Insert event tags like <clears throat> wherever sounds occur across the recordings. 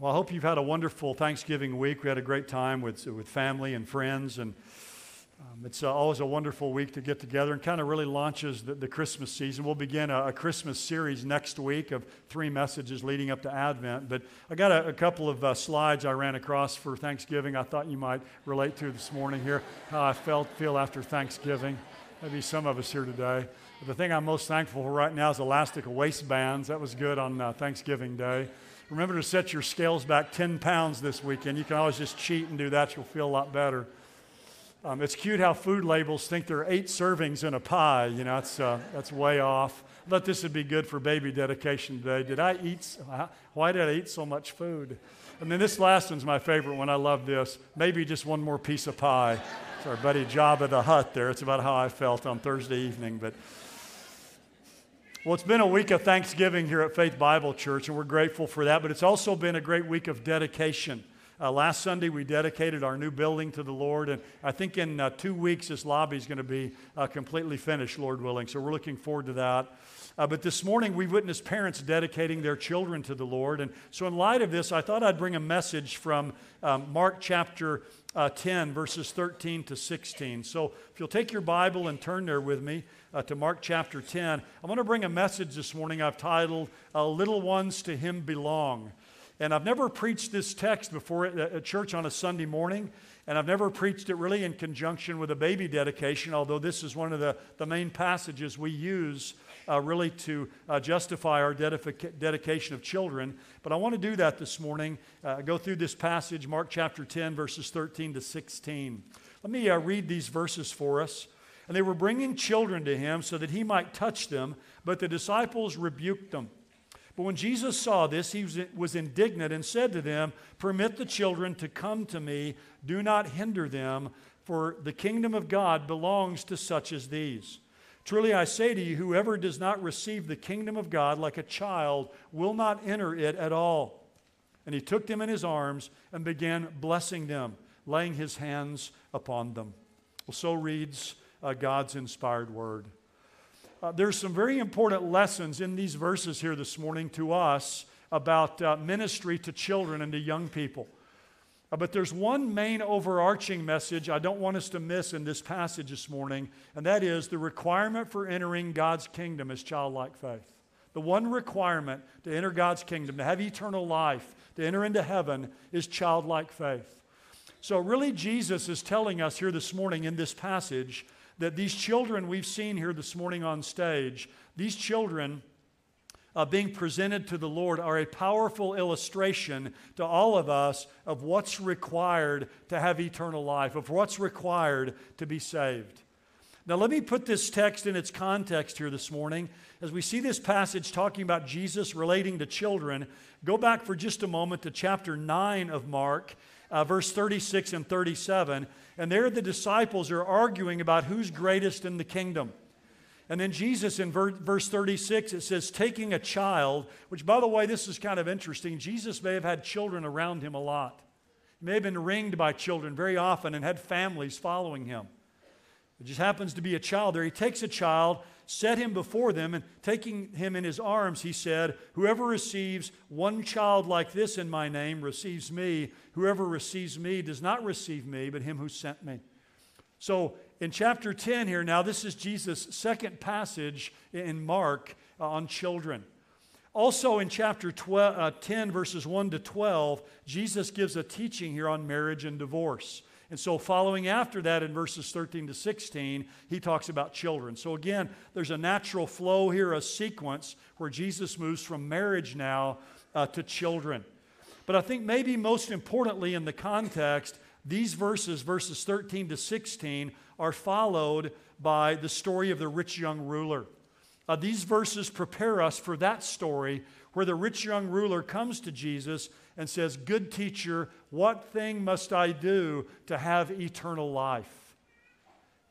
Well, I hope you've had a wonderful Thanksgiving week. We had a great time with, with family and friends, and um, it's uh, always a wonderful week to get together and kind of really launches the, the Christmas season. We'll begin a, a, Christmas series next week of three messages leading up to Advent. But I got a, a couple of uh, slides I ran across for Thanksgiving I thought you might relate to this morning here, how I felt, feel after Thanksgiving. Maybe some of us here today. But the thing I'm most thankful for right now is elastic waistbands. That was good on uh, Thanksgiving Day. Remember to set your scales back 10 pounds this weekend. You can always just cheat and do that, you'll feel a lot better. Um, it's cute how food labels think there are eight servings in a pie. You know, that's, uh, that's way off. Thought this would be good for baby dedication today. Did I eat? Why did I eat so much food? And then this last one's my favorite one. I love this. Maybe just one more piece of pie. It's our buddy Jabba the Hutt there. It's about how I felt on Thursday evening. But well, it's been a week of Thanksgiving here at Faith Bible Church, and we're grateful for that, but it's also been a great week of dedication. Uh, last Sunday, we dedicated our new building to the Lord, and I think in uh, two weeks, this lobby is going to be uh, completely finished, Lord willing. So we're looking forward to that. Uh, but this morning, we witnessed parents dedicating their children to the Lord. And so, in light of this, I thought I'd bring a message from um, Mark chapter uh, 10, verses 13 to 16. So, if you'll take your Bible and turn there with me uh, to Mark chapter 10. I'm going to bring a message this morning I've titled, uh, Little Ones to Him Belong. And I've never preached this text before at, at church on a Sunday morning, and I've never preached it really in conjunction with a baby dedication, although this is one of the, the main passages we use uh, really to uh, justify our dedica- dedication of children. But I want to do that this morning. Uh, go through this passage, Mark chapter 10, verses 13 to 16. Let me uh, read these verses for us. And they were bringing children to him so that he might touch them, but the disciples rebuked them. But when Jesus saw this, he was indignant and said to them, Permit the children to come to me, do not hinder them, for the kingdom of God belongs to such as these. Truly I say to you, whoever does not receive the kingdom of God like a child will not enter it at all. And he took them in his arms and began blessing them, laying his hands upon them. Well, so reads uh, God's inspired word. Uh, there's some very important lessons in these verses here this morning to us about uh, ministry to children and to young people. Uh, but there's one main overarching message I don't want us to miss in this passage this morning, and that is the requirement for entering God's kingdom is childlike faith. The one requirement to enter God's kingdom, to have eternal life, to enter into heaven, is childlike faith. So, really, Jesus is telling us here this morning in this passage that these children we've seen here this morning on stage, these children uh, being presented to the Lord are a powerful illustration to all of us of what's required to have eternal life, of what's required to be saved. Now, let me put this text in its context here this morning. As we see this passage talking about Jesus relating to children, go back for just a moment to chapter 9 of Mark, uh, verse 36 and 37. And there the disciples are arguing about who's greatest in the kingdom. And then Jesus in verse 36, it says, taking a child, which by the way, this is kind of interesting. Jesus may have had children around him a lot. He may have been ringed by children very often and had families following him. It just happens to be a child there. He takes a child, set him before them, and taking him in his arms, he said, Whoever receives one child like this in my name receives me. Whoever receives me does not receive me, but him who sent me. So in chapter 10 here, now this is Jesus' second passage in Mark uh, on children. Also in chapter 12, uh, 10, verses 1 to 12, Jesus gives a teaching here on marriage and divorce. And so, following after that in verses 13 to 16, he talks about children. So, again, there's a natural flow here, a sequence where Jesus moves from marriage now uh, to children. But I think maybe most importantly in the context, these verses, verses 13 to 16, are followed by the story of the rich young ruler. Uh, these verses prepare us for that story where the rich young ruler comes to Jesus and says, Good teacher, what thing must I do to have eternal life?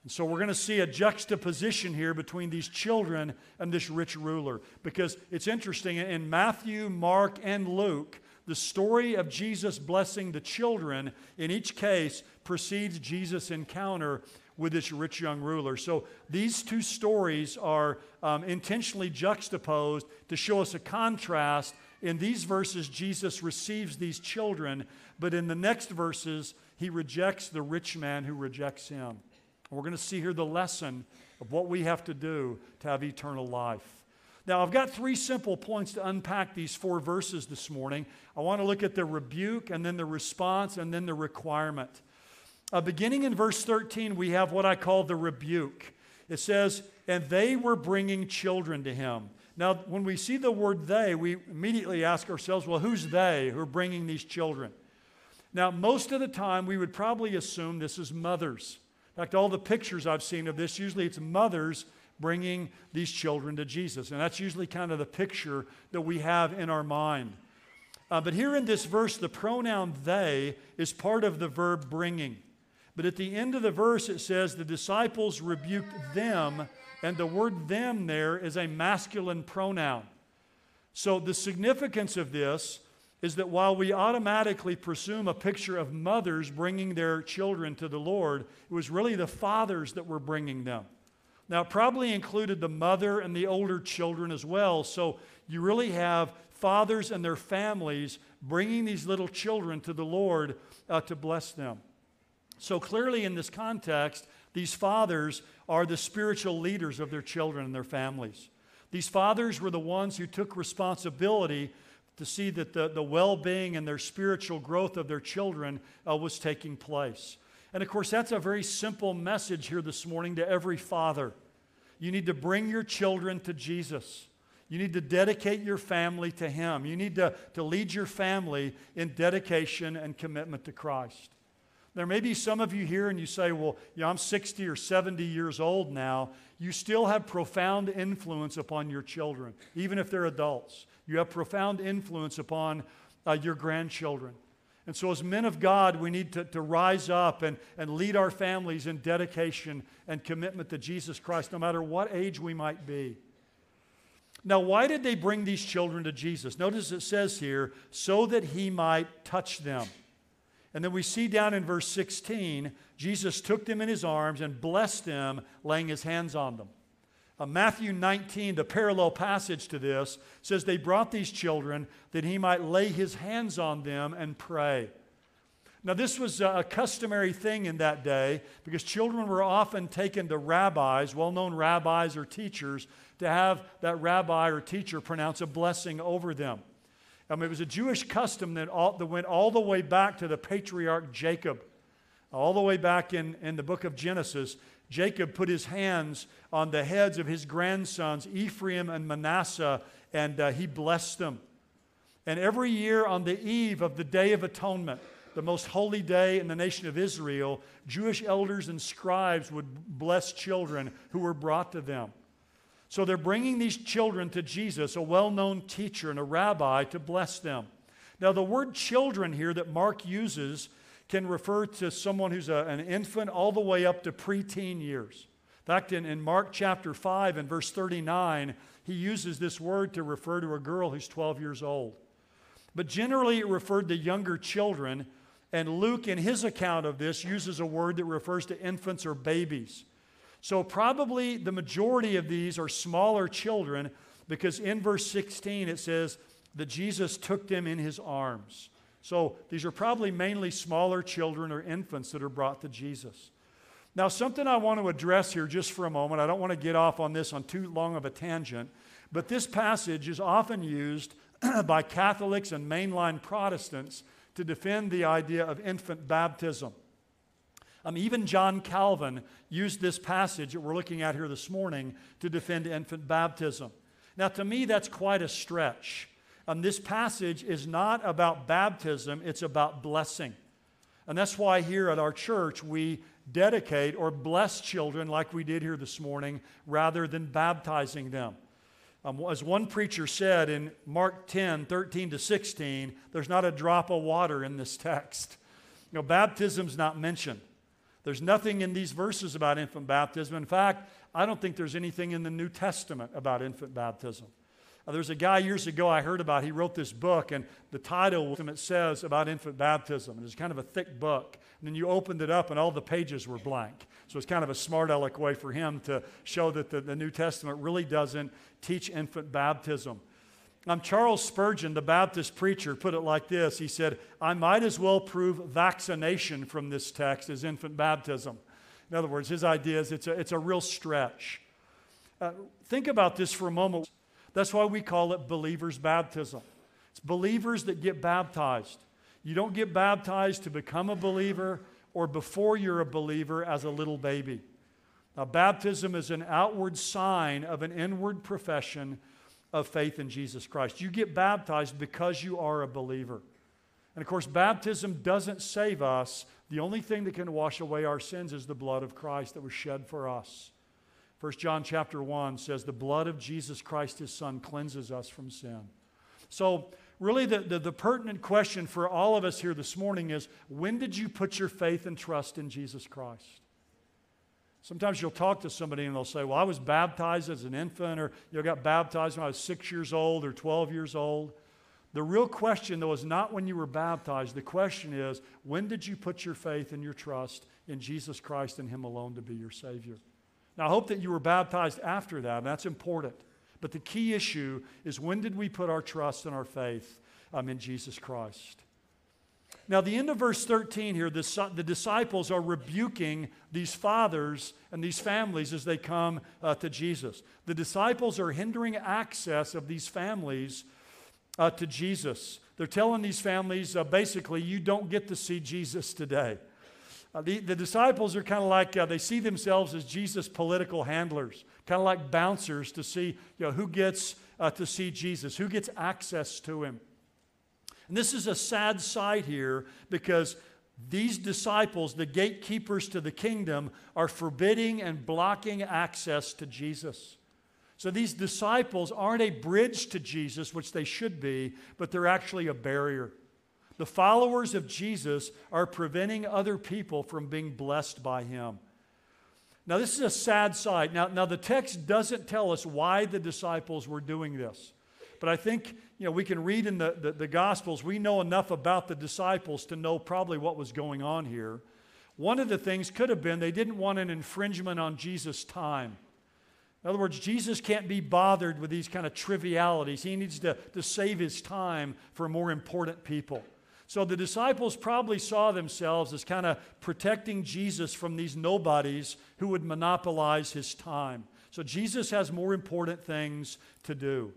And so we're going to see a juxtaposition here between these children and this rich ruler because it's interesting. In Matthew, Mark, and Luke, the story of Jesus blessing the children in each case precedes Jesus' encounter with this rich young ruler. So these two stories are um, intentionally juxtaposed to show us a contrast In these verses, Jesus receives these children, but in the next verses, he rejects the rich man who rejects him. We're going to see here the lesson of what we have to do to have eternal life. Now, I've got three simple points to unpack these four verses this morning. I want to look at the rebuke, and then the response, and then the requirement. Uh, beginning in verse 13, we have what I call the rebuke. It says, And they were bringing children to him. Now, when we see the word they, we immediately ask ourselves, well, who's they who are bringing these children? Now, most of the time, we would probably assume this is mothers. In fact, all the pictures I've seen of this, usually it's mothers bringing these children to Jesus. And that's usually kind of the picture that we have in our mind. Uh, but here in this verse, the pronoun they is part of the verb bringing. But at the end of the verse, it says the disciples rebuked them, and the word them there is a masculine pronoun. So the significance of this is that while we automatically presume a picture of mothers bringing their children to the Lord, it was really the fathers that were bringing them. Now, it probably included the mother and the older children as well. So you really have fathers and their families bringing these little children to the Lord uh, to bless them. So clearly, in this context, these fathers are the spiritual leaders of their children and their families. These fathers were the ones who took responsibility to see that the, the well being and their spiritual growth of their children uh, was taking place. And of course, that's a very simple message here this morning to every father. You need to bring your children to Jesus. You need to dedicate your family to Him. You need to, to lead your family in dedication and commitment to Christ. There may be some of you here and you say, Well, know, I'm 60 or 70 years old now. You still have profound influence upon your children, even if they're adults. You have profound influence upon uh, your grandchildren. And so, as men of God, we need to, to rise up and, and lead our families in dedication and commitment to Jesus Christ, no matter what age we might be. Now, why did they bring these children to Jesus? Notice it says here, so that he might touch them. And then we see down in verse 16, Jesus took them in his arms and blessed them, laying his hands on them. Uh, Matthew 19, the parallel passage to this, says they brought these children that he might lay his hands on them and pray. Now, this was a customary thing in that day because children were often taken to rabbis, well known rabbis or teachers, to have that rabbi or teacher pronounce a blessing over them. Um, it was a Jewish custom that, all, that went all the way back to the patriarch Jacob, all the way back in, in the book of Genesis. Jacob put his hands on the heads of his grandsons, Ephraim and Manasseh, and uh, he blessed them. And every year on the eve of the Day of Atonement, the most holy day in the nation of Israel, Jewish elders and scribes would bless children who were brought to them. So they're bringing these children to Jesus, a well known teacher and a rabbi, to bless them. Now, the word children here that Mark uses can refer to someone who's a, an infant all the way up to preteen years. In fact, in, in Mark chapter 5 and verse 39, he uses this word to refer to a girl who's 12 years old. But generally, it referred to younger children, and Luke, in his account of this, uses a word that refers to infants or babies. So, probably the majority of these are smaller children because in verse 16 it says that Jesus took them in his arms. So these are probably mainly smaller children or infants that are brought to Jesus. Now, something I want to address here just for a moment, I don't want to get off on this on too long of a tangent, but this passage is often used <clears throat> by Catholics and mainline Protestants to defend the idea of infant baptism. Um, even John Calvin used this passage that we're looking at here this morning to defend infant baptism. Now, to me, that's quite a stretch. Um, this passage is not about baptism, it's about blessing. And that's why here at our church we dedicate or bless children like we did here this morning rather than baptizing them. Um, as one preacher said in Mark 10 13 to 16, there's not a drop of water in this text. You know, baptism's not mentioned. There's nothing in these verses about infant baptism. In fact, I don't think there's anything in the New Testament about infant baptism. There's a guy years ago I heard about. He wrote this book, and the title of it says about infant baptism. And it's kind of a thick book. And then you opened it up, and all the pages were blank. So it's kind of a smart aleck way for him to show that the, the New Testament really doesn't teach infant baptism. Um, Charles Spurgeon, the Baptist preacher, put it like this He said, I might as well prove vaccination from this text as infant baptism. In other words, his idea is it's a, it's a real stretch. Uh, think about this for a moment. That's why we call it believer's baptism. It's believers that get baptized. You don't get baptized to become a believer or before you're a believer as a little baby. Now, baptism is an outward sign of an inward profession of faith in Jesus Christ. You get baptized because you are a believer. And of course, baptism doesn't save us. The only thing that can wash away our sins is the blood of Christ that was shed for us. 1 John chapter 1 says, The blood of Jesus Christ, his son, cleanses us from sin. So, really, the, the, the, pertinent question for all of us here this morning is when did you put your faith and trust in Jesus Christ? Sometimes you'll talk to somebody and they'll say, Well, I was baptized as an infant, or you know, got baptized when I was six years old or 12 years old. The real question, though, is not when you were baptized. The question is, when did you put your faith and your trust in Jesus Christ and Him alone to be your Savior? Now, I hope that you were baptized after that, and that's important. But the key issue is when did we put our trust and our faith um, in Jesus Christ? Now, the end of verse 13 here, the, the disciples are rebuking these fathers and these families as they come uh, to Jesus. The disciples are hindering access of these families uh, to Jesus. They're telling these families uh, basically, you don't get to see Jesus today. Uh, the, the disciples are kind of like, uh, they see themselves as Jesus' political handlers, kind of like bouncers to see you know, who gets uh, to see Jesus, who gets access to him. And this is a sad sight here because these disciples, the gatekeepers to the kingdom, are forbidding and blocking access to Jesus. So these disciples aren't a bridge to Jesus, which they should be, but they're actually a barrier. The followers of Jesus are preventing other people from being blessed by him. Now, this is a sad sight. Now, now the text doesn't tell us why the disciples were doing this. But I think you know, we can read in the, the, the, Gospels, we know enough about the disciples to know probably what was going on here. One of the things could have been they didn't want an infringement on Jesus' time. In other words, Jesus can't be bothered with these kind of trivialities. He needs to, to save his time for more important people. So the disciples probably saw themselves as kind of protecting Jesus from these nobodies who would monopolize his time. So Jesus has more important things to do.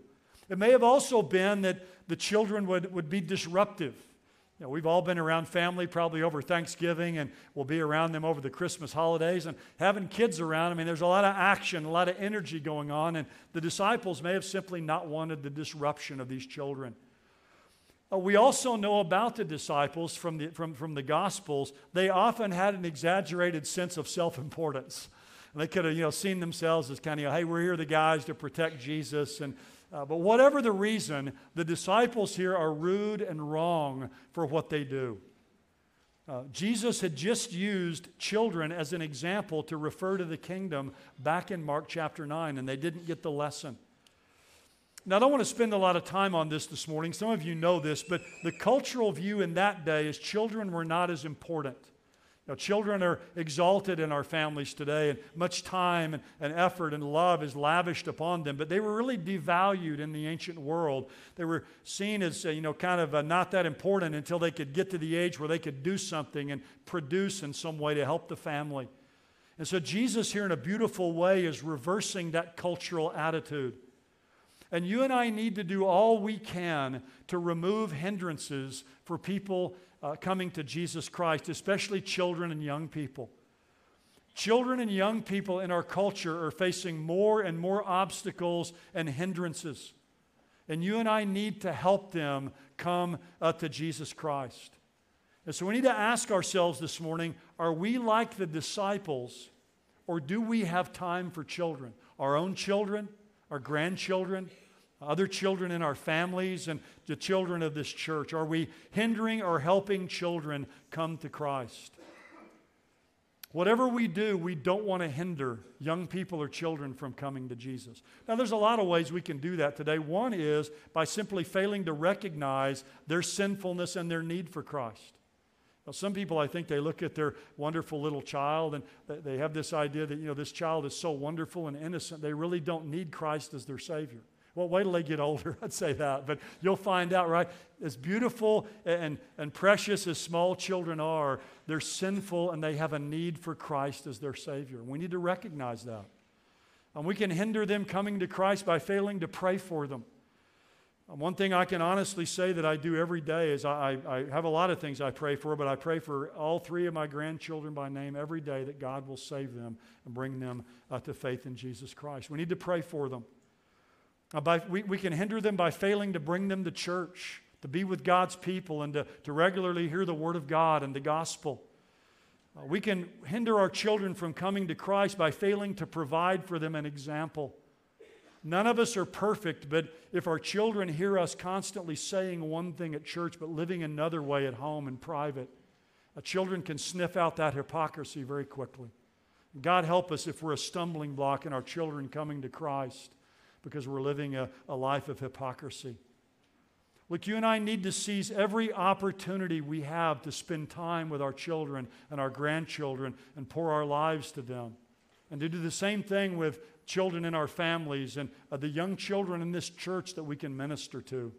It may have also been that the children would, would be disruptive. You know, we've all been around family probably over Thanksgiving, and we'll be around them over the Christmas holidays. And having kids around, I mean, there's a lot of action, a lot of energy going on, and the disciples may have simply not wanted the disruption of these children. Uh, we also know about the disciples from the, from, from the Gospels. They often had an exaggerated sense of self importance. They could have, you know, seen themselves as kind of, hey, we're here, the guys, to protect Jesus. And uh, but whatever the reason, the disciples here are rude and wrong for what they do. Uh, Jesus had just used children as an example to refer to the kingdom back in Mark chapter 9, and they didn't get the lesson. Now, I don't want to spend a lot of time on this this morning. Some of you know this, but the cultural view in that day is children were not as important. Now, children are exalted in our families today, and much time and, and, effort and love is lavished upon them, but they were really devalued in the ancient world. They were seen as, uh, you know, kind of uh, not that important until they could get to the age where they could do something and produce in some way to help the family. And so, Jesus, here in a beautiful way, is reversing that cultural attitude. And you and I need to do all we can to remove hindrances for people uh, coming to Jesus Christ, especially children and young people. Children and young people in our culture are facing more and more obstacles and hindrances. And you and I need to help them come to Jesus Christ. And so we need to ask ourselves this morning are we like the disciples, or do we have time for children? Our own children, our grandchildren, other children in our families and the children of this church? Are we hindering or helping children come to Christ? Whatever we do, we don't want to hinder young people or children from coming to Jesus. Now, there's a lot of ways we can do that today. One is by simply failing to recognize their sinfulness and their need for Christ. Now, some people, I think, they look at their wonderful little child and they have this idea that, you know, this child is so wonderful and innocent, they really don't need Christ as their Savior. Well, wait till they get older, <laughs> I'd say that. But you'll find out, right? As beautiful and, and precious as small children are, they're sinful and they have a need for Christ as their Savior. We need to recognize that. And we can hinder them coming to Christ by failing to pray for them. One thing I can honestly say that I do every day is I, I, have a lot of things I pray for, but I pray for all three of my grandchildren by name every day that God will save them and bring them uh, to faith in Jesus Christ. We need to pray for them. Uh, by, we, we can hinder them by failing to bring them to church, to be with God's people, and to, to regularly hear the Word of God and the gospel. Uh, we can hinder our children from coming to Christ by failing to provide for them an example. None of us are perfect, but if our children hear us constantly saying one thing at church but living another way at home in private, uh, children can sniff out that hypocrisy very quickly. God help us if we're a stumbling block in our children coming to Christ because we're living a, a life of hypocrisy. Look, you and I need to seize every opportunity we have to spend time with our children and our grandchildren and pour our lives to them. And to do the same thing with children in our families and uh, the young children in this church that we can minister to.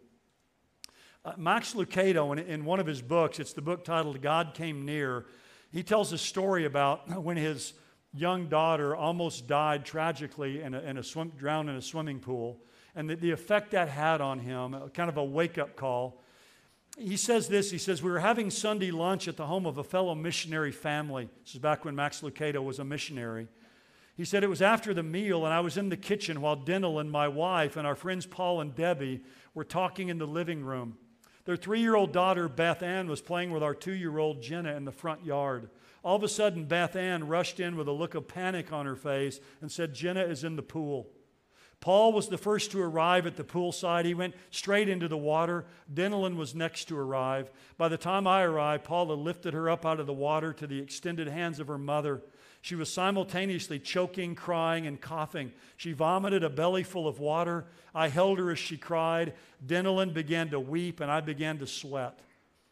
Uh, Max Lucado, in, in one of his books, it's the book titled God Came Near, he tells a story about <clears throat> when his young daughter almost died tragically in a, in a swim, drowned in a swimming pool, and the, the effect that had on him, kind of a wake up call. He says this He says, We were having Sunday lunch at the home of a fellow missionary family. This is back when Max Lucado was a missionary. He said, It was after the meal, and I was in the kitchen while Denalyn and my wife and our friends Paul and Debbie were talking in the living room. Their three year old daughter, Beth Ann, was playing with our two year old Jenna in the front yard. All of a sudden, Beth Ann rushed in with a look of panic on her face and said, Jenna is in the pool. Paul was the first to arrive at the poolside. He went straight into the water. Denalyn was next to arrive. By the time I arrived, Paula lifted her up out of the water to the extended hands of her mother. She was simultaneously choking, crying, and coughing. She vomited a belly full of water. I held her as she cried. Denalyn began to weep, and I began to sweat.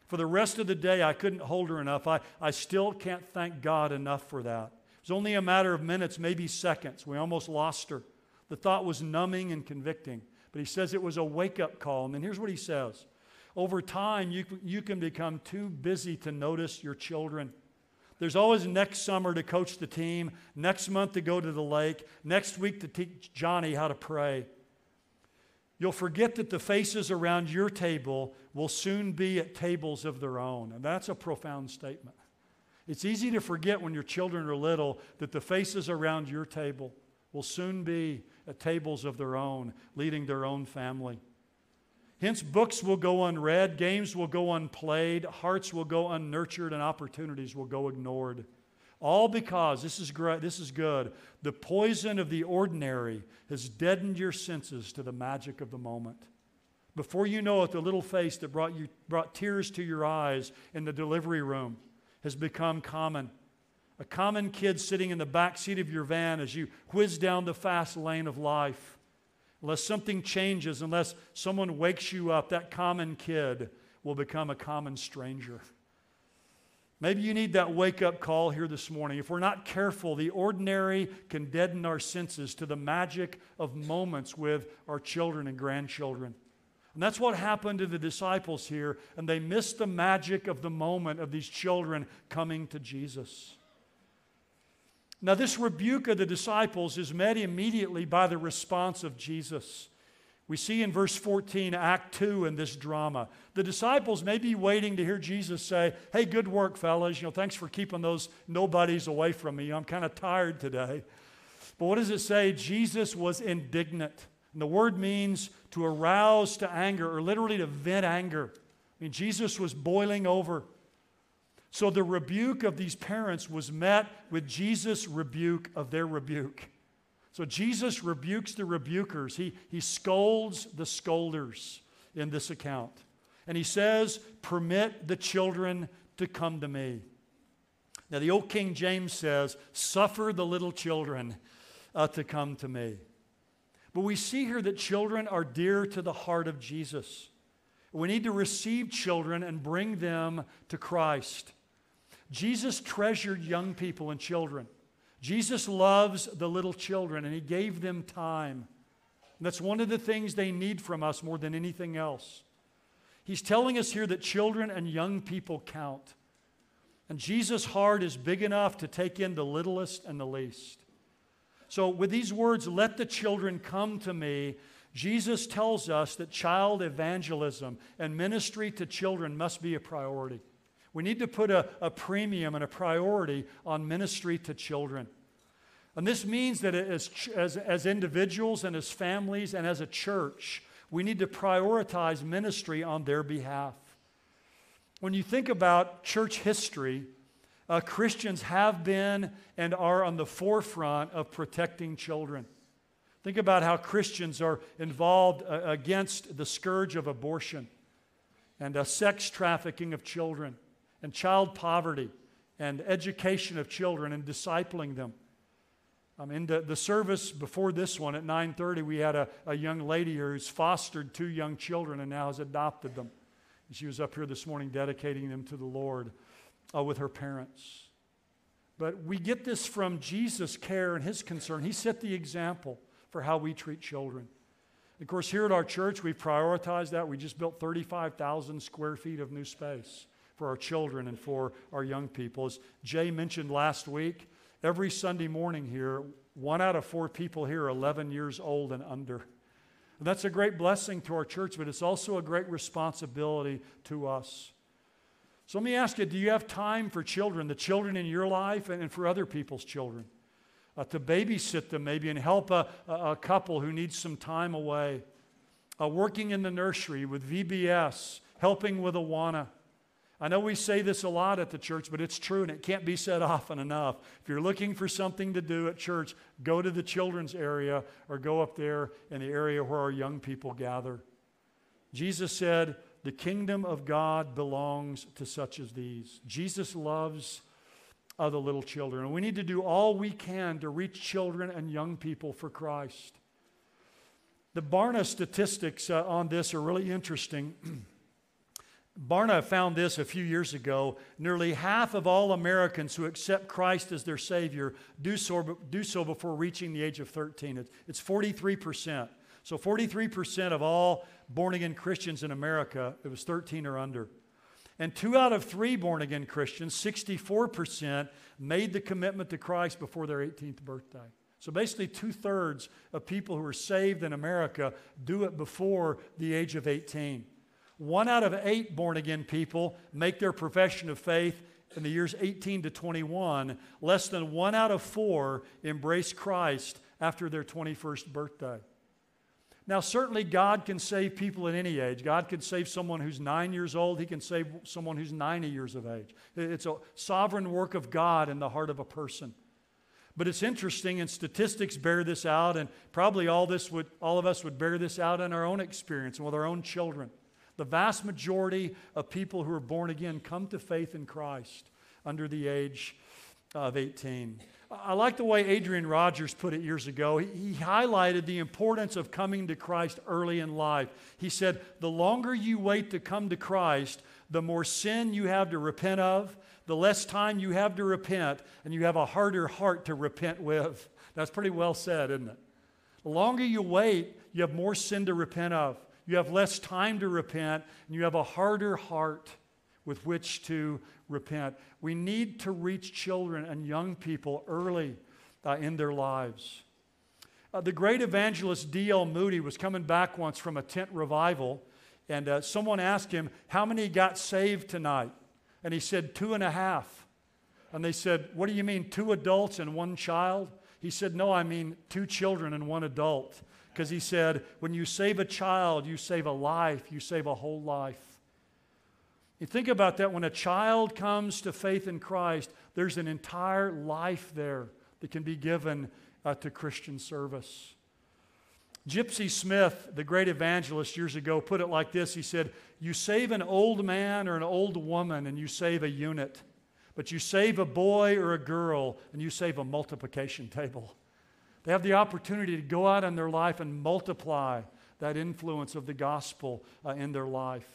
For the rest of the day, I couldn't hold her enough. I, I still can't thank God enough for that. It was only a matter of minutes, maybe seconds. We almost lost her. The thought was numbing and convicting. But he says it was a wake up call. And then here's what he says Over time, you, you can become too busy to notice your children. There's always next summer to coach the team, next month to go to the lake, next week to teach Johnny how to pray. You'll forget that the faces around your table will soon be at tables of their own. And that's a profound statement. It's easy to forget when your children are little that the faces around your table will soon be at tables of their own, leading their own family. Hence, books will go unread, games will go unplayed, hearts will go unnurtured, and opportunities will go ignored. All because, this is, great, this is good, the poison of the ordinary has deadened your senses to the magic of the moment. Before you know it, the little face that brought, you, brought tears to your eyes in the delivery room has become common. A common kid sitting in the back seat of your van as you whiz down the fast lane of life Unless something changes, unless someone wakes you up, that common kid will become a common stranger. Maybe you need that wake up call here this morning. If we're not careful, the ordinary can deaden our senses to the magic of moments with our children and grandchildren. And that's what happened to the disciples here, and they missed the magic of the moment of these children coming to Jesus. Now, this rebuke of the disciples is met immediately by the response of Jesus. We see in verse 14, Act 2 in this drama. The disciples may be waiting to hear Jesus say, Hey, good work, fellas. You know, thanks for keeping those nobodies away from me. I'm kind of tired today. But what does it say? Jesus was indignant. And the word means to arouse to anger, or literally to vent anger. I mean, Jesus was boiling over. So the rebuke of these parents was met with Jesus' rebuke of their rebuke. So Jesus rebukes the rebukers, he, he scolds the scolders in this account. And he says, Permit the children to come to me. Now, the old King James says, Suffer the little children uh, to come to me. But we see here that children are dear to the heart of Jesus. We need to receive children and bring them to Christ. Jesus treasured young people and children. Jesus loves the little children, and he gave them time. And that's one of the things they need from us more than anything else. He's telling us here that children and young people count. And Jesus' heart is big enough to take in the littlest and the least. So, with these words, let the children come to me, Jesus tells us that child evangelism and ministry to children must be a priority. We need to put a, a premium and a priority on ministry to children. And this means that as, as, as individuals and as families and as a church, we need to prioritize ministry on their behalf. When you think about church history, uh, Christians have been and are on the forefront of protecting children. Think about how Christians are involved uh, against the scourge of abortion and uh, sex trafficking of children and child poverty and education of children and discipling them. Um, in the, the service before this one at 9.30, we had a, a young lady who's fostered two young children and now has adopted them. And she was up here this morning dedicating them to the Lord uh, with her parents. But we get this from Jesus' care and his concern. He set the example for how we treat children. Of course, here at our church, we prioritize that. We just built 35,000 square feet of new space for our children and for our young people. As Jay mentioned last week, every Sunday morning here, one out of four people here are 11 years old and under. And that's a great blessing to our church, but it's also a great responsibility to us. So let me ask you do you have time for children, the children in your life and, for other people's children? Uh, to babysit them maybe and help a, a, couple who needs some time away. Uh, working in the nursery with VBS, helping with Awana. I know we say this a lot at the church, but it's true and it can't be said often enough. If you're looking for something to do at church, go to the children's area or go up there in the area where our young people gather. Jesus said, The kingdom of God belongs to such as these. Jesus loves other little children, and we need to do all we can to reach children and young people for Christ. The Barna statistics uh, on this are really interesting. <clears throat> Barna found this a few years ago. Nearly half of all Americans who accept Christ as their Savior do so, do so before reaching the age of 13. It's 43%. So 43% of all born again Christians in America, it was 13 or under. And two out of three born again Christians, 64%, made the commitment to Christ before their 18th birthday. So basically, two thirds of people who are saved in America do it before the age of 18. One out of eight born again people make their profession of faith in the years 18 to 21. Less than one out of four embrace Christ after their 21st birthday. Now, certainly, God can save people at any age. God can save someone who's nine years old, He can save someone who's 90 years of age. It's a sovereign work of God in the heart of a person. But it's interesting, and statistics bear this out, and probably all, this would, all of us would bear this out in our own experience and with our own children. The vast majority of people who are born again come to faith in Christ under the age of 18. I like the way Adrian Rogers put it years ago. He, he, highlighted the importance of coming to Christ early in life. He said, The longer you wait to come to Christ, the more sin you have to repent of, the less time you have to repent, and you have a harder heart to repent with. That's pretty well said, isn't it? The longer you wait, you have more sin to repent of. You have less time to repent, and you have a harder heart with which to repent. We need to reach children and young people early uh, in their lives. Uh, the great evangelist D.L. Moody was coming back once from a tent revival, and uh, someone asked him, How many got saved tonight? And he said, Two and a half. And they said, What do you mean, two adults and one child? He said, No, I mean two children and one adult because he said, when you save a child, you save a life, you save a whole life. You think about that when a child comes to faith in Christ, there's an entire life there that can be given uh, to Christian service. Gypsy Smith, the great evangelist years ago, put it like this He said, You save an old man or an old woman, and you save a unit. But you save a boy or a girl, and you save a multiplication table. They have the opportunity to go out in their life and multiply that influence of the gospel uh, in their life.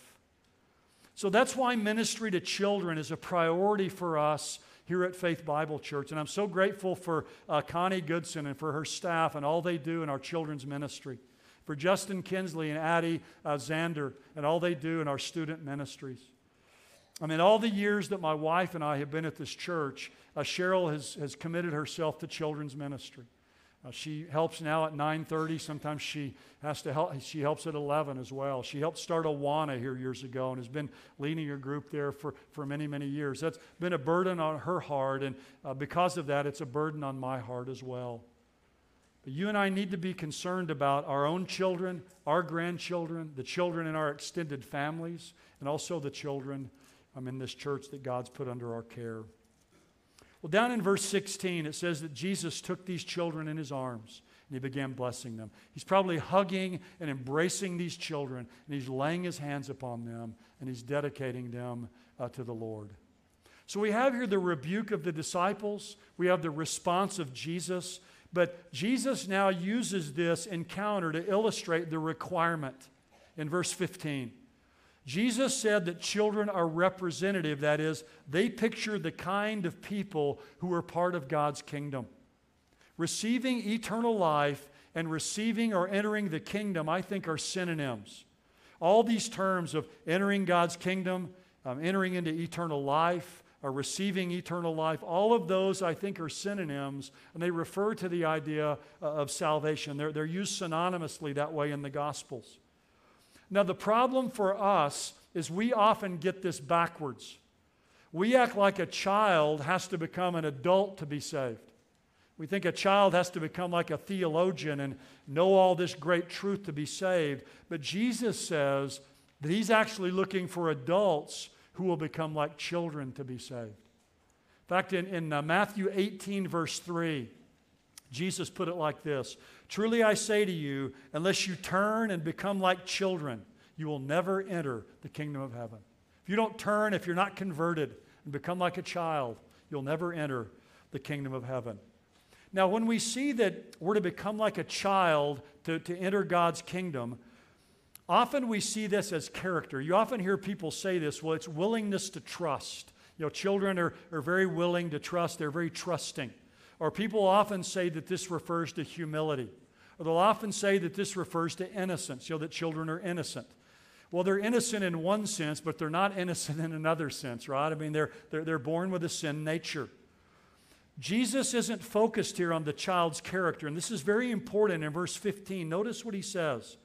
So that's why ministry to children is a priority for us here at Faith Bible Church. And I'm so grateful for uh, Connie Goodson and for her staff and all they do in our children's ministry. for Justin Kinsley and Addie uh, Zander and all they do in our student ministries. I mean, all the years that my wife and I have been at this church, uh, Cheryl has, has committed herself to children's ministry. Uh, she helps now at 9:30. Sometimes she has to help. She helps at 11 as well. She helped start Awana here years ago and has been leading a group there for, for many many years. That's been a burden on her heart, and uh, because of that, it's a burden on my heart as well. But you and I need to be concerned about our own children, our grandchildren, the children in our extended families, and also the children um, in this church that God's put under our care. Well, down in verse 16, it says that Jesus took these children in his arms and he began blessing them. He's probably hugging and embracing these children, and he's laying his hands upon them and he's dedicating them uh, to the Lord. So we have here the rebuke of the disciples, we have the response of Jesus, but Jesus now uses this encounter to illustrate the requirement in verse 15. Jesus said that children are representative, that is, they picture the kind of people who are part of God's kingdom. Receiving eternal life and receiving or entering the kingdom, I think, are synonyms. All these terms of entering God's kingdom, um, entering into eternal life, or receiving eternal life, all of those, I think, are synonyms, and they refer to the idea of salvation. They're, they're used synonymously that way in the Gospels. Now, the problem for us is we often get this backwards. We act like a child has to become an adult to be saved. We think a child has to become like a theologian and know all this great truth to be saved. But Jesus says that he's actually looking for adults who will become like children to be saved. In fact, in, in uh, Matthew 18, verse 3, Jesus put it like this Truly I say to you, unless you turn and become like children, you will never enter the kingdom of heaven. If you don't turn, if you're not converted and become like a child, you'll never enter the kingdom of heaven. Now, when we see that we're to become like a child to, to enter God's kingdom, often we see this as character. You often hear people say this well, it's willingness to trust. You know, children are, are very willing to trust, they're very trusting. Or people often say that this refers to humility. Or they'll often say that this refers to innocence, you know, that children are innocent. Well, they're innocent in one sense, but they're not <laughs> innocent in another sense, right? I mean, they're, they're, they're born with a sin nature. Jesus isn't focused here on the child's character, and this is very important in verse 15. Notice what he says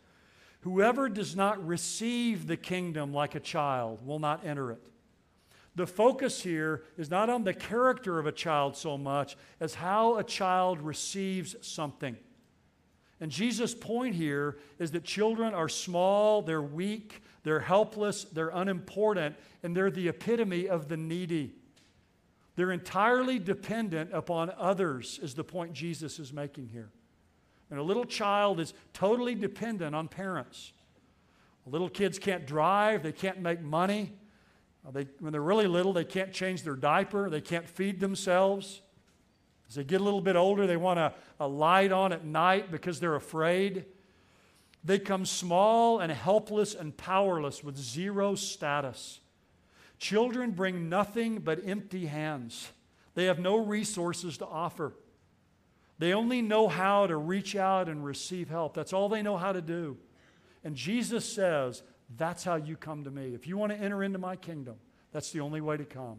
Whoever does not receive the kingdom like a child will not enter it. The focus here is not on the character of a child so much as how a child receives something. And Jesus' point here is that children are small, they're weak, they're helpless, they're unimportant, and they're the epitome of the needy. They're entirely dependent upon others, is the point Jesus is making here. And a little child is totally dependent on parents. Little kids can't drive, they can't make money, they, when they're really little, they can't change their diaper, they can't feed themselves. As they get a little bit older, they want a, a light on at night because they're afraid. They come small and helpless and powerless with zero status. Children bring nothing but empty hands. They have no resources to offer. They only know how to reach out and receive help. That's all they know how to do. And Jesus says, that's how you come to me. If you want to enter into my kingdom, that's the only way to come.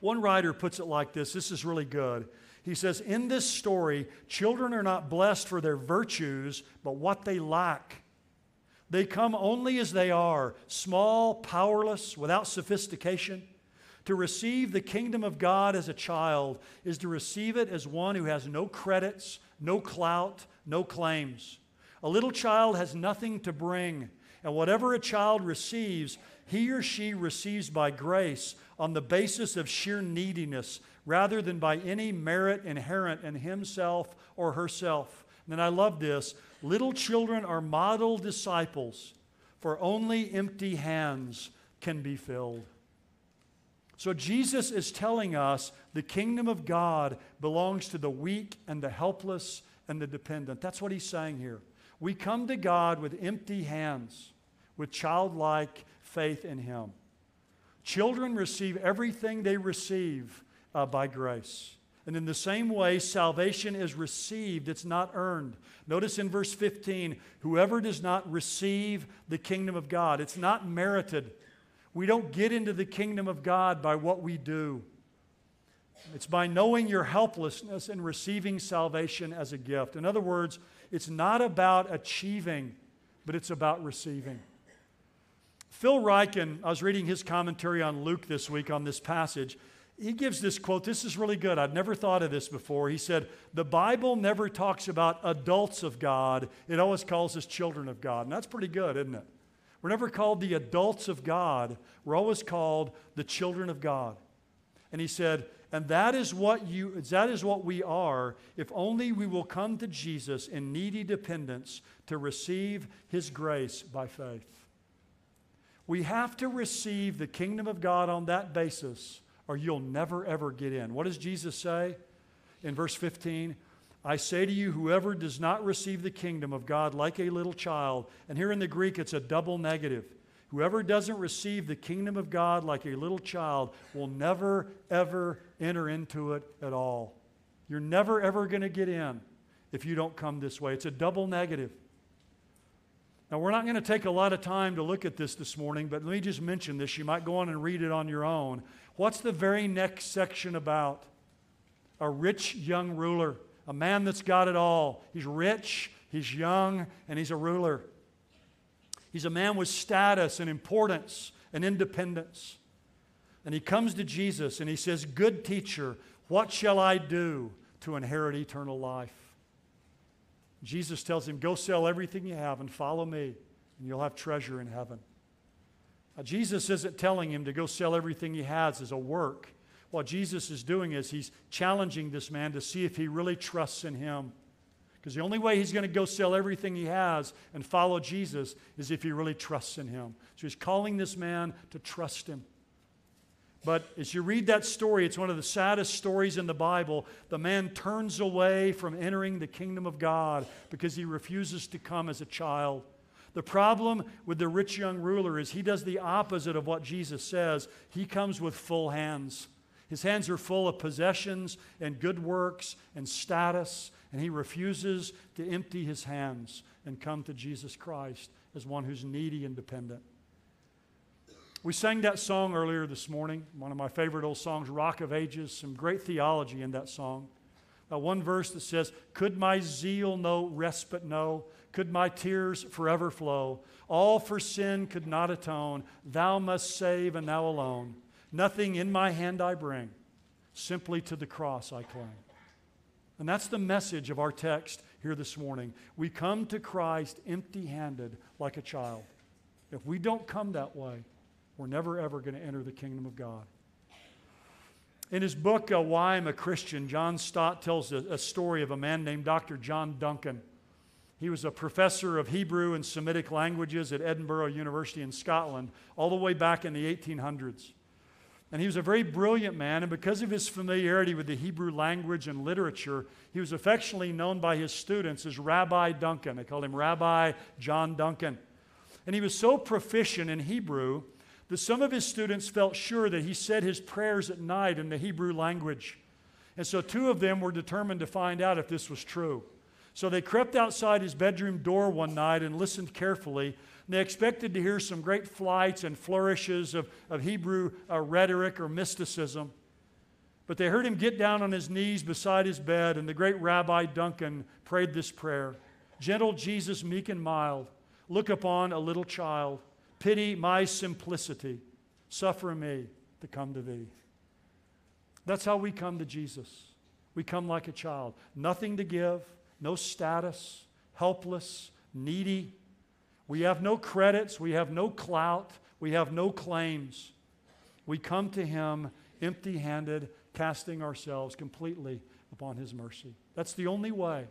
One writer puts it like this this is really good. He says, In this story, children are not blessed for their virtues, but what they lack. They come only as they are, small, powerless, without sophistication. To receive the kingdom of God as a child is to receive it as one who has no credits, no clout, no claims. A little child has nothing to bring. And whatever a child receives, he or she receives by grace on the basis of sheer neediness rather than by any merit inherent in himself or herself. And then I love this little children are model disciples, for only empty hands can be filled. So Jesus is telling us the kingdom of God belongs to the weak and the helpless and the dependent. That's what he's saying here. We come to God with empty hands with childlike faith in Him. Children receive everything they receive uh, by grace. And in the same way, salvation is received, it's not earned. Notice in verse 15 whoever does not receive the kingdom of God, it's not merited. We don't get into the kingdom of God by what we do. It's by knowing your helplessness and receiving salvation as a gift. In other words, it's not about achieving, but it's about receiving. Phil Ryken, I was reading his commentary on Luke this week on this passage. He gives this quote. This is really good. I've never thought of this before. He said, The Bible never talks about adults of God, it always calls us children of God. And that's pretty good, isn't it? We're never called the adults of God, we're always called the children of God. And he said, and that is what you that is what we are if only we will come to Jesus in needy dependence to receive his grace by faith. We have to receive the kingdom of God on that basis or you'll never ever get in. What does Jesus say in verse 15? I say to you, whoever does not receive the kingdom of God like a little child, and here in the Greek it's a double negative. Whoever doesn't receive the kingdom of God like a little child will never, ever enter into it at all. You're never, ever going to get in if you don't come this way. It's a double negative. Now, we're not going to take a lot of time to look at this this morning, but let me just mention this. You might go on and read it on your own. What's the very next section about? A rich young ruler, a man that's got it all. He's rich, he's young, and he's a ruler. He's a man with status and importance and independence. And he comes to Jesus and he says, Good teacher, what shall I do to inherit eternal life? Jesus tells him, Go sell everything you have and follow me, and you'll have treasure in heaven. Now, Jesus isn't telling him to go sell everything he has as a work. What Jesus is doing is he's challenging this man to see if he really trusts in him. Because the only way he's going to go sell everything he has and follow Jesus is if he really trusts in him. So he's calling this man to trust him. But as you read that story, it's one of the saddest stories in the Bible. The man turns away from entering the kingdom of God because he refuses to come as a child. The problem with the rich young ruler is he does the opposite of what Jesus says. He comes with full hands. His hands are full of possessions and good works and status, and he refuses to empty his hands and come to Jesus Christ as one who's needy and dependent. We sang that song earlier this morning, one of my favorite old songs, Rock of Ages, some great theology in that song. Uh, one verse that says, Could my zeal no respite know? could my tears forever flow. All for sin could not atone. Thou must save, and thou alone. Nothing in my hand I bring, simply to the cross I cling. And that's the message of our text here this morning. We come to Christ empty handed like a child. If we don't come that way, we're never ever going to enter the kingdom of God. In his book, uh, Why I'm a Christian, John Stott tells a, a story of a man named Dr. John Duncan. He was a professor of Hebrew and Semitic languages at Edinburgh University in Scotland all the way back in the 1800s. And he was a very brilliant man, and because of his familiarity with the Hebrew language and literature, he was affectionately known by his students as Rabbi Duncan. They called him Rabbi John Duncan. And he was so proficient in Hebrew that some of his students felt sure that he said his prayers at night in the Hebrew language. And so two of them were determined to find out if this was true. So they crept outside his bedroom door one night and listened carefully. And They expected to hear some great flights and flourishes of, of Hebrew uh, rhetoric or mysticism. But they heard him get down on his knees beside his bed, and the great Rabbi Duncan prayed this prayer Gentle Jesus, meek and mild, look upon a little child. Pity my simplicity. Suffer me to come to thee. That's how we come to Jesus. We come like a child. Nothing to give, no status, helpless, needy. We have no credits, we have no clout, we have no claims. We come to Him empty handed, casting ourselves completely upon His mercy. That's the only way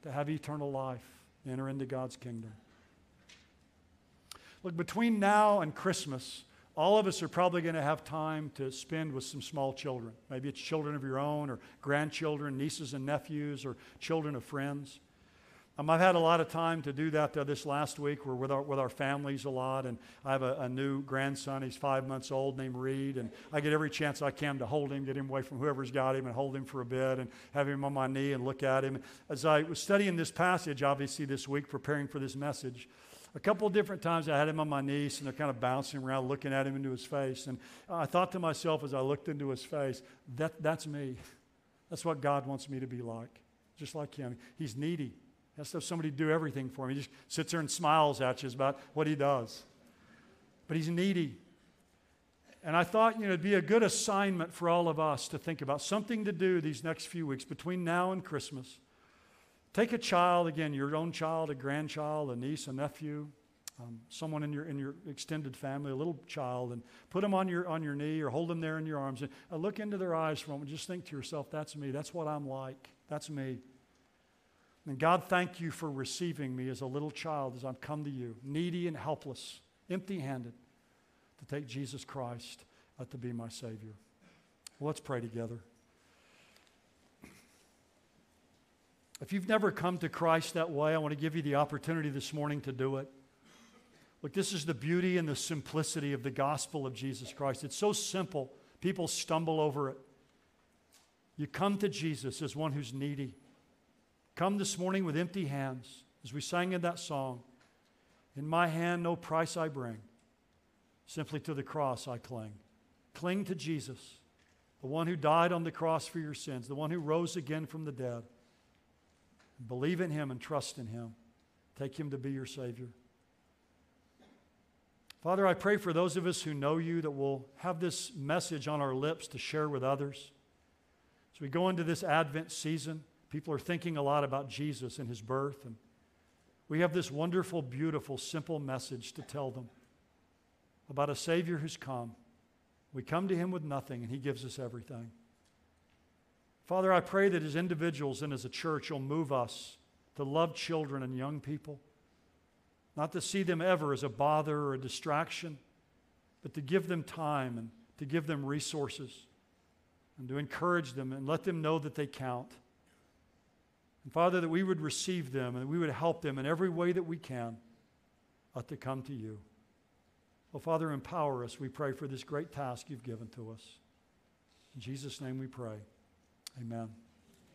to have eternal life, enter into God's kingdom. Look, between now and Christmas, all of us are probably going to have time to spend with some small children. Maybe it's children of your own, or grandchildren, nieces and nephews, or children of friends. Um, I've had a lot of time to do that uh, this last week. We're with our, with our families a lot, and I have a, a, new grandson. He's five months old named Reed, and I get every chance I can to hold him, get him away from whoever's got him, and hold him for a bit, and have him on my knee and look at him. As I was studying this passage, obviously this week, preparing for this message, a couple different times I had him on my knees, and they're kind of bouncing around, looking at him into his face. And I thought to myself as I looked into his face, that, that's me. That's what God wants me to be like, just like him. He's needy He has to have somebody do everything for him. He just sits there and smiles at you about what he does. But he's needy. And I thought, you know, it'd be a good assignment for all of us to think about something to do these next few weeks between now and Christmas. Take a child, again, your own child, a grandchild, a niece, a nephew, um, someone in your, in your extended family, a little child, and put them on your, on your knee or hold them there in your arms and uh, look into their eyes for a moment. Just think to yourself, that's me. That's what I'm like. That's me. And God, thank you for receiving me as a little child as I've come to you, needy and helpless, empty handed, to take Jesus Christ uh, to be my Savior. Well, let's pray together. If you've never come to Christ that way, I want to give you the opportunity this morning to do it. Look, this is the beauty and the simplicity of the gospel of Jesus Christ. It's so simple, people stumble over it. You come to Jesus as one who's needy come this morning with empty hands, as we sang in that song. In my hand, no price I bring. Simply to the cross I cling. Cling to Jesus, the one who died on the cross for your sins, the one who rose again from the dead. Believe in him and trust in him. Take him to be your Savior. Father, I pray for those of us who know you that will have this message on our lips to share with others. As we go into this Advent season, People are thinking a lot about Jesus and his birth. And we have this wonderful, beautiful, simple message to tell them about a Savior who's come. We come to him with nothing, and he gives us everything. Father, I pray that as individuals and as a church, you'll move us to love children and young people, not to see them ever as a bother or a distraction, but to give them time and to give them resources and to encourage them and let them know that they count. And Father, that we would receive them and we would help them in every way that we can uh, to come to you. Well, Father, empower us, we pray, for this great task you've given to us. In Jesus' name we pray. Amen.